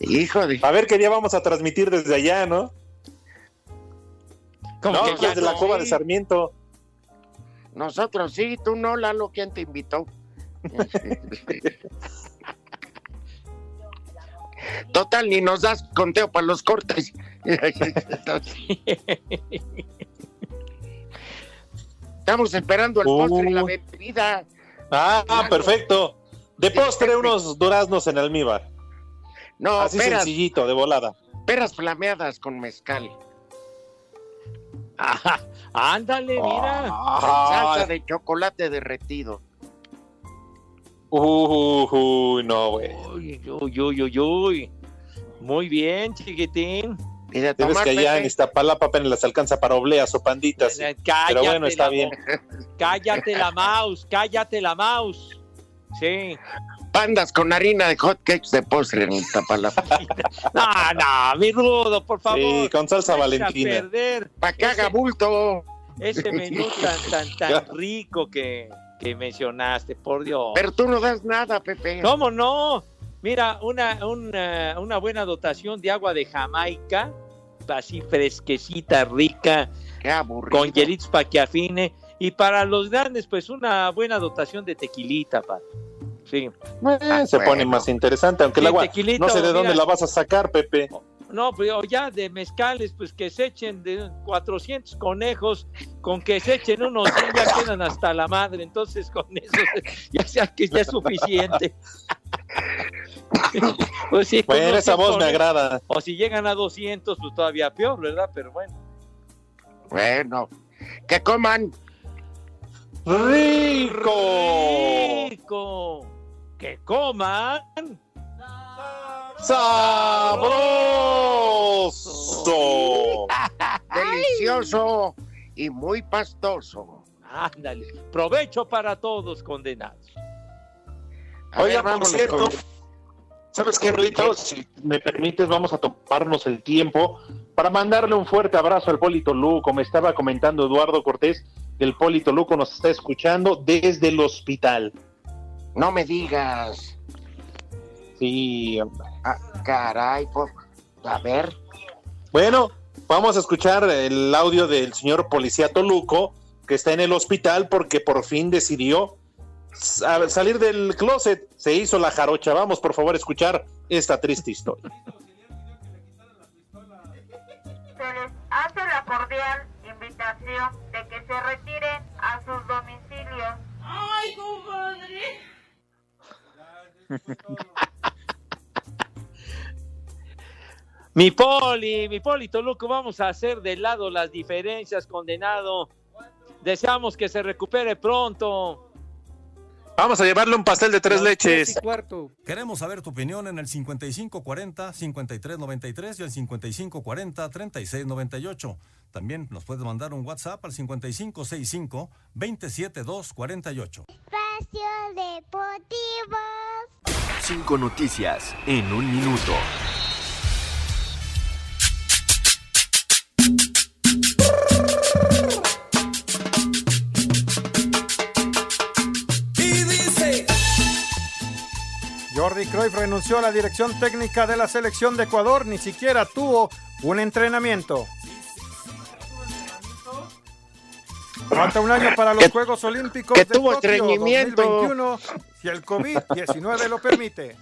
Hijo de. A ver qué día vamos a transmitir desde allá, ¿no? ¿Cómo No, que desde la no? cueva de Sarmiento. Nosotros sí, tú no, Lalo, ¿quién te invitó? Total, ni nos das conteo para los cortes. Estamos esperando el postre y la Uh. bebida. Ah, perfecto. De postre, unos duraznos en almíbar. No, Así peras, sencillito, de volada. peras flameadas con mezcal. Ajá, ándale, mira. Salsa de chocolate derretido. Uy, no, güey. Uy, uy, uy, uy, uy. Muy bien, chiquitín. Y de Debes tomar que allá en Iztapalapa apenas les alcanza para obleas o panditas. sí. Eh, Cállate Pero bueno, está la bien. boca. Cállate la mouse, cállate la mouse. Sí. Pandas con harina de hot cakes de postre en Iztapalapa. No, no, mi rudo, por favor. Sí, con salsa valentina. perder Para que haga bulto. ese menú tan, tan, tan rico que, que mencionaste, por Dios. Pero tú no das nada, Pepe. ¿Cómo no? Mira, una, una, una buena dotación de agua de Jamaica, así fresquecita, rica, Qué aburrido. con hielitos para que afine. Y para los grandes, pues una buena dotación de tequilita, pa. Sí. Eh, se pone más interesante, aunque el Sí, agua tequilito, no sé de dónde mira. la vas a sacar, Pepe. No, pero ya de mezcales, pues que se echen de 400 conejos, con que se echen unos, ya quedan hasta la madre. Entonces, con eso, ya sea que ya es suficiente. Pues sí, Bueno, esa 100 voz me agrada. O si llegan a 200, pues todavía peor, ¿verdad? Pero bueno. Bueno, que coman. ¡Rico! Rico. Que coman. ¡Sabroso! Delicioso y muy pastoso. Ándale. Provecho para todos condenados. A Oiga, ver, por vámonos cierto, con- ¿sabes qué, Rudito? Si me permites, vamos a tomarnos el tiempo para mandarle un fuerte abrazo al Polito Luco. Me estaba comentando Eduardo Cortés que el Polito Luco nos está escuchando desde el hospital. No me digas. Sí, hombre. Ah, caray, pues, a ver. Bueno, vamos a escuchar el audio del señor policía Toluco, que está en el hospital porque por fin decidió sa- salir del closet, se hizo la jarocha. Vamos, por favor, a escuchar esta triste historia. Se les hace la cordial invitación de que se retiren a sus domicilios. ¡Ay, compadre! Mi poli, mi poli Toluco, vamos a hacer de lado las diferencias, condenado. Deseamos que se recupere pronto. Vamos a llevarle un pastel de tres leches. cuarto. Queremos saber tu opinión en el 5540-5393 y el 5540-3698. También nos puedes mandar un WhatsApp al 5565-27248. Espacio Deportivo. Cinco noticias en un minuto. Y dice. Jordi Cruyff renunció a la dirección técnica de la selección de Ecuador, ni siquiera tuvo un entrenamiento. Falta un año para los Que- Juegos Olímpicos que de tuvo Tokio estreñimiento. 2021, si el COVID-19 lo permite.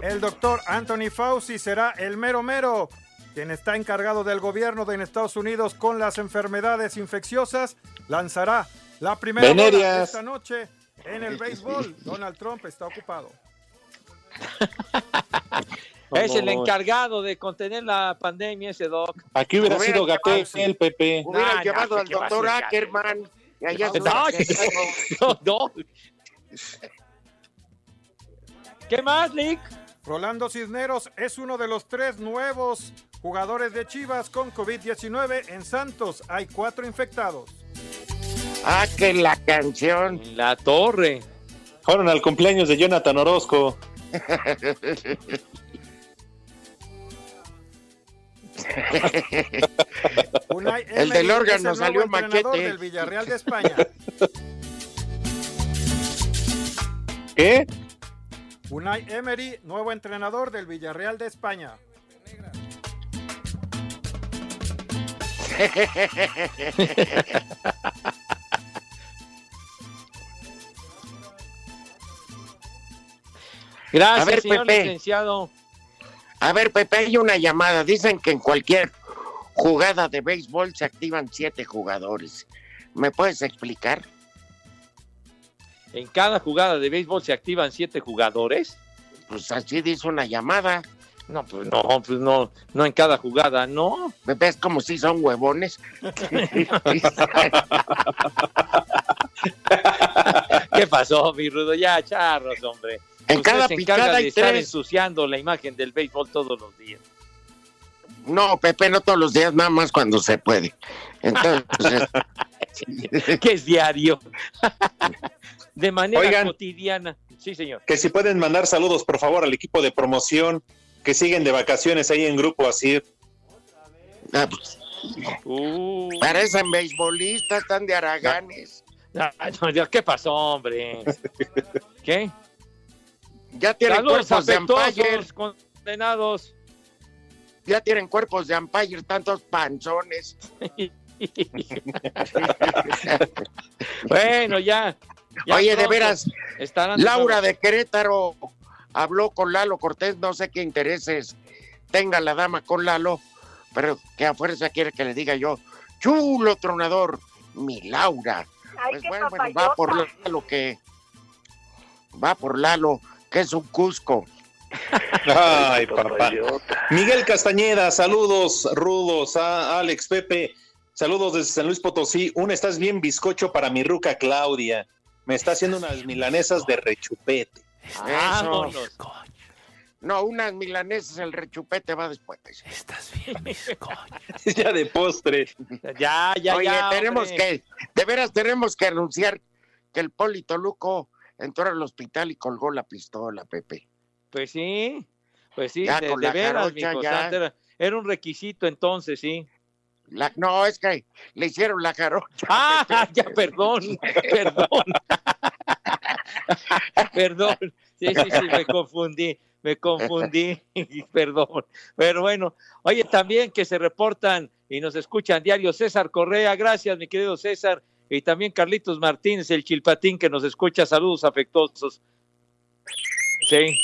El doctor Anthony Fauci será el mero mero, quien está encargado del gobierno de Estados Unidos con las enfermedades infecciosas, lanzará la primera bola Venerias. esta noche en el béisbol. Donald Trump está ocupado. Es el encargado de contener la pandemia ese doc. Aquí hubiera Hubiera sido Gatel, el Pepe. Hubiera No, llevado no, al ¿qué va a doctor Ackerman. Y allá No, está. no, no. ¿Qué más, Lick? Rolando Cisneros es uno de los tres nuevos jugadores de Chivas con COVID-19 en Santos. Hay cuatro infectados. Ah, que la canción. La torre. Fueron al cumpleaños de Jonathan Orozco. El del órgano el salió nuevo entrenador maquete. del Villarreal de España. ¿Qué? Unai Emery, nuevo entrenador del Villarreal de España. Gracias, A ver, señor Pepe. licenciado. A ver, Pepe, hay una llamada. Dicen que en cualquier jugada de béisbol se activan siete jugadores. ¿Me puedes explicar? En cada jugada de béisbol se activan siete jugadores. Pues así dice una llamada. No, pues no, pues no, no en cada jugada, no. Pepe, es como si son huevones. ¿Qué pasó, mi rudo? Ya, charros, hombre. En Usted cada se picada de hay estar tres. ensuciando la imagen del béisbol todos los días. No, Pepe, no todos los días, nada más cuando se puede. Entonces, que es diario. de manera Oigan. cotidiana. Sí, señor. Que si pueden mandar saludos, por favor, al equipo de promoción que siguen de vacaciones ahí en Grupo Asir. ah, pues, Uh, parecen beisbolistas, están de haraganes. ah, no, Dios, ¿Qué pasó, hombre? ¿Qué? Ya tienen Saludos cuerpos de umpire. condenados. Ya tienen cuerpos de umpire, tantos panzones. bueno, ya. ya Oye, de veras, estarán Laura de Querétaro habló con Lalo Cortés, no sé qué intereses tenga la dama con Lalo, pero que a fuerza quiere que le diga yo, chulo tronador, mi Laura. Ay, Pues bueno, va por Lalo que va por Lalo, que es un Cusco. Ay, papá. Miguel Castañeda, saludos rudos a Alex Pepe. Saludos desde San Luis Potosí. Un estás bien bizcocho para mi ruca Claudia. Me está haciendo unas milanesas de rechupete. Vámonos. No, unas milanesas, el rechupete va después. Estás bien, ya de postre. Ya, ya, Oye, ya. tenemos hombre. que, de veras tenemos que anunciar que el Polito Luco entró al hospital y colgó la pistola, Pepe. Pues sí, pues sí, Ya de, con de la veras, jarocha, mijo ya. santo, Era, era un requisito entonces, sí. La- no, es que le hicieron la jarocha. Ah, ya, perdón, perdón. perdón. Sí, sí, sí, me confundí, me confundí, perdón. Pero bueno, oye, también que se reportan y nos escuchan diario César Correa, gracias, mi querido César, y también Carlitos Martínez, el chilpatín que nos escucha, saludos afectuosos. Sí.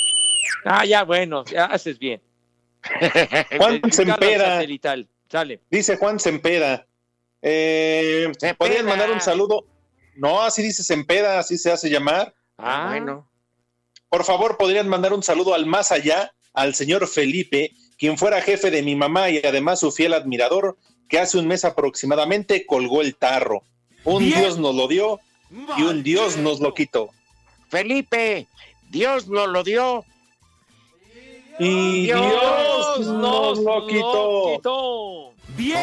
Ah, ya, bueno, ya haces bien. Juan Sempera. sale. Dice Juan Sempeda. Eh. ¿Podrían mandar un saludo? No, así dice Sempeda, así se hace llamar. Ah, bueno. Por favor, podrían mandar un saludo al más allá, al señor Felipe, quien fuera jefe de mi mamá y además su fiel admirador, que hace un mes aproximadamente colgó el tarro. Un Bien. Dios nos lo dio y un Dios nos lo quitó. Felipe, Dios nos lo dio. Y Dios nos lo quitó.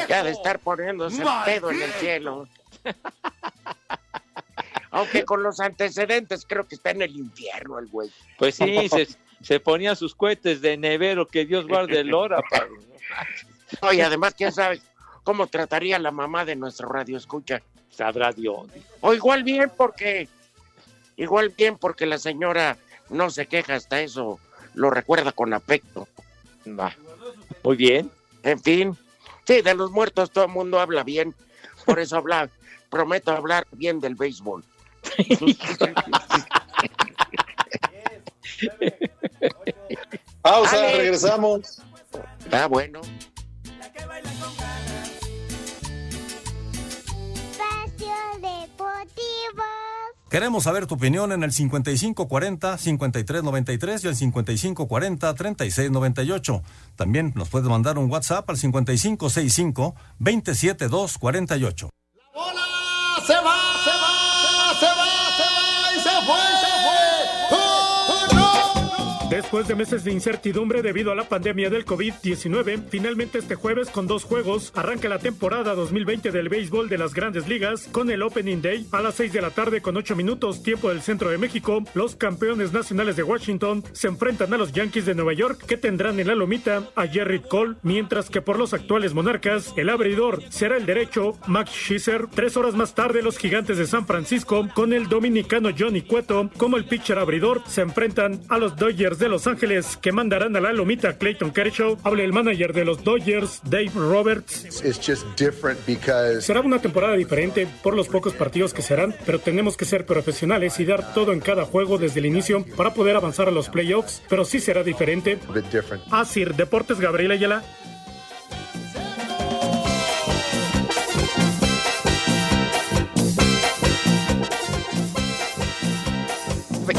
Ya de estar poniéndose el pedo en el cielo. Aunque con los antecedentes creo que está en el infierno el güey. Pues sí, se, se ponía sus cohetes de nevero, que Dios guarde el hora. padre. Oye, además, quién sabe cómo trataría la mamá de nuestro radio escucha. Sabrá Dios. O igual bien porque, igual bien porque la señora no se queja hasta eso, lo recuerda con afecto. Muy bien. En fin, sí, de los muertos todo el mundo habla bien, por eso habla, prometo hablar bien del béisbol. Pausa, regresamos. Ah, bueno. Espacio Deportivo. Queremos saber tu opinión en el 5540-5393 y el 5540-3698. También nos puedes mandar un WhatsApp al 5565-27248. se va, se va, Después de meses de incertidumbre debido a la pandemia del COVID-19, finalmente este jueves con dos juegos arranca la temporada 2020 del béisbol de las grandes ligas con el Opening Day a las 6 de la tarde con 8 minutos tiempo del centro de México. Los campeones nacionales de Washington se enfrentan a los Yankees de Nueva York que tendrán en la lomita a Jerry Cole, mientras que por los actuales monarcas el abridor será el derecho Max Scherzer. Tres horas más tarde los gigantes de San Francisco con el dominicano Johnny Cueto como el pitcher abridor se enfrentan a los Dodgers de Los Ángeles que mandarán a la lomita Clayton Kershaw. Habla el manager de los Dodgers, Dave Roberts. It's just different because Será una temporada diferente por los pocos partidos que serán, pero tenemos que ser profesionales y dar todo en cada juego desde el inicio para poder avanzar a los playoffs, pero sí será diferente. a bit different. Asir Deportes Gabriel Ayala.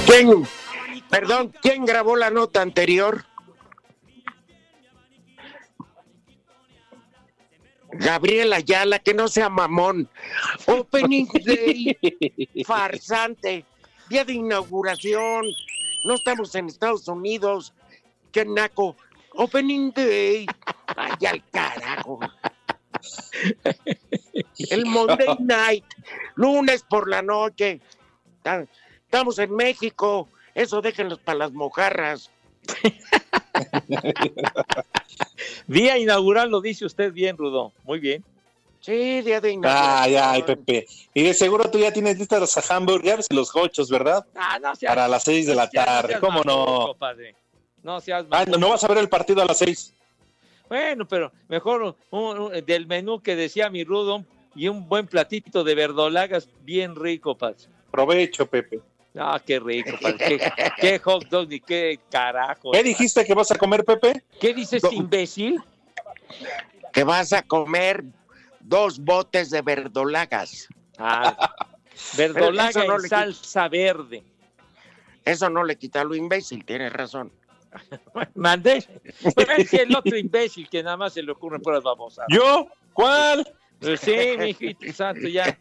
¿Quién, perdón, quién grabó la nota anterior? Gabriel Ayala, que no sea mamón. Opening Day, farsante, día de inauguración. No estamos en Estados Unidos. Qué naco. Opening Day. Ay, al carajo. El Monday Night, lunes por la noche. Ta- Estamos en México. Eso déjenlos para las mojarras. Día inaugural lo dice usted bien, Rudo. Muy bien. Sí, día de inauguración. Ay, ay, Pepe. Y de seguro tú ya tienes listas los hamburgers y los gochos, ¿verdad? Ah, no seas- Para las seis de la tarde. seas ¿Cómo no? padre. No seas Ah, no, no vas a ver el partido a las seis. Bueno, pero mejor un- un- del menú que decía mi Rudo y un buen platito de verdolagas bien rico, padre. Provecho, Pepe. Ah, qué rico, padre. Qué, qué hot dog ni qué carajo. ¿Qué dijiste que vas a comer, Pepe? ¿Qué dices, imbécil? Que vas a comer dos botes de verdolagas. Ah, verdolaga no en salsa verde. Eso no le quita lo imbécil, tienes razón. Mandé. Es el otro imbécil que nada más se le ocurren puras babosas. ¿Yo? ¿Cuál? Pues sí, mi hijito santo, ya.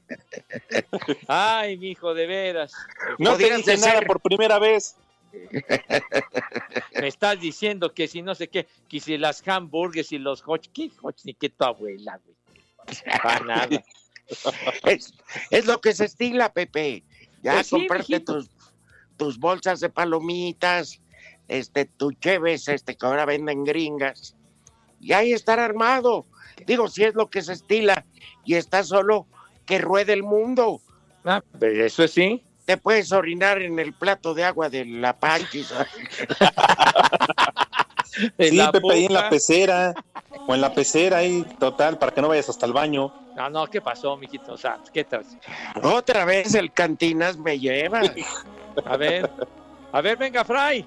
Ay, mi hijo, de veras. No te nada por primera vez. Me estás diciendo que si no sé qué, que si las hamburgues y los hot, ¿qué hot? Ni que tu abuela, güey. Para nada. Es, es lo que se estila, Pepe. Ya Pues comprarte mijito. tus, tus bolsas de palomitas, este, tu cheves, este, que ahora venden gringas. Y ahí estar armado. Digo, si es lo que se estila y está solo, que ruede el mundo. Ah, pues eso sí. Te puedes orinar en el plato de agua de la panchis. En Sí, Pepe, ahí en la boca. pecera. O en la pecera ahí, total, para que no vayas hasta el baño. No, no, ¿qué pasó, mijito? O sea, ¿qué tal? Otra vez el cantinas me lleva. A ver, a ver, venga, Fray.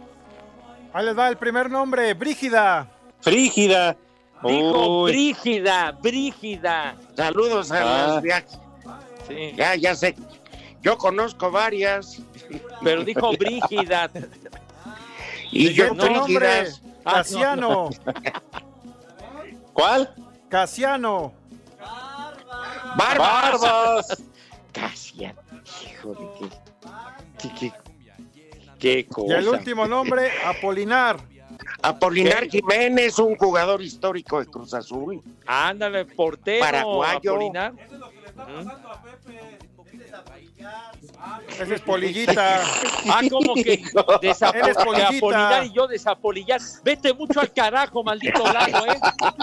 Ahí les va el primer nombre, Brígida. Frígida. Dijo Uy. Brígida, Brígida. Saludos a Ah. los viajes. Sí, Ya, ya sé. Yo conozco varias. pero dijo Brígida. Y yo nombre, frígidas. Ah, Casiano. ¿Cuál? Casiano. Barbas. Barbas. Acacia. Hijo de qué. qué- qué- Qué Y el último nombre, Apolinar. Apolinar Jiménez, un jugador histórico de Cruz Azul. Ándale, portero. Paraguayo. Apolinar. Ese es Polillita. Ah, como que Él es desapolillar polillita. y yo desapolillar. Vete mucho al carajo, maldito Lalo, ¿eh?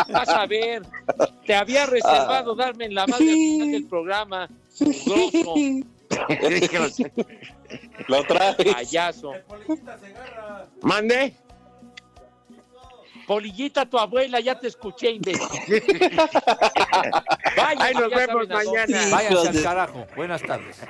Vas a ver. Te había reservado darme en la madre al final del programa. Grosso, Lo traes. payaso. ¿Mande? Polillita, tu abuela, ya te escuché, imbécil. Vaya, Ahí nos vemos mañana. Váyanse al carajo. Buenas tardes.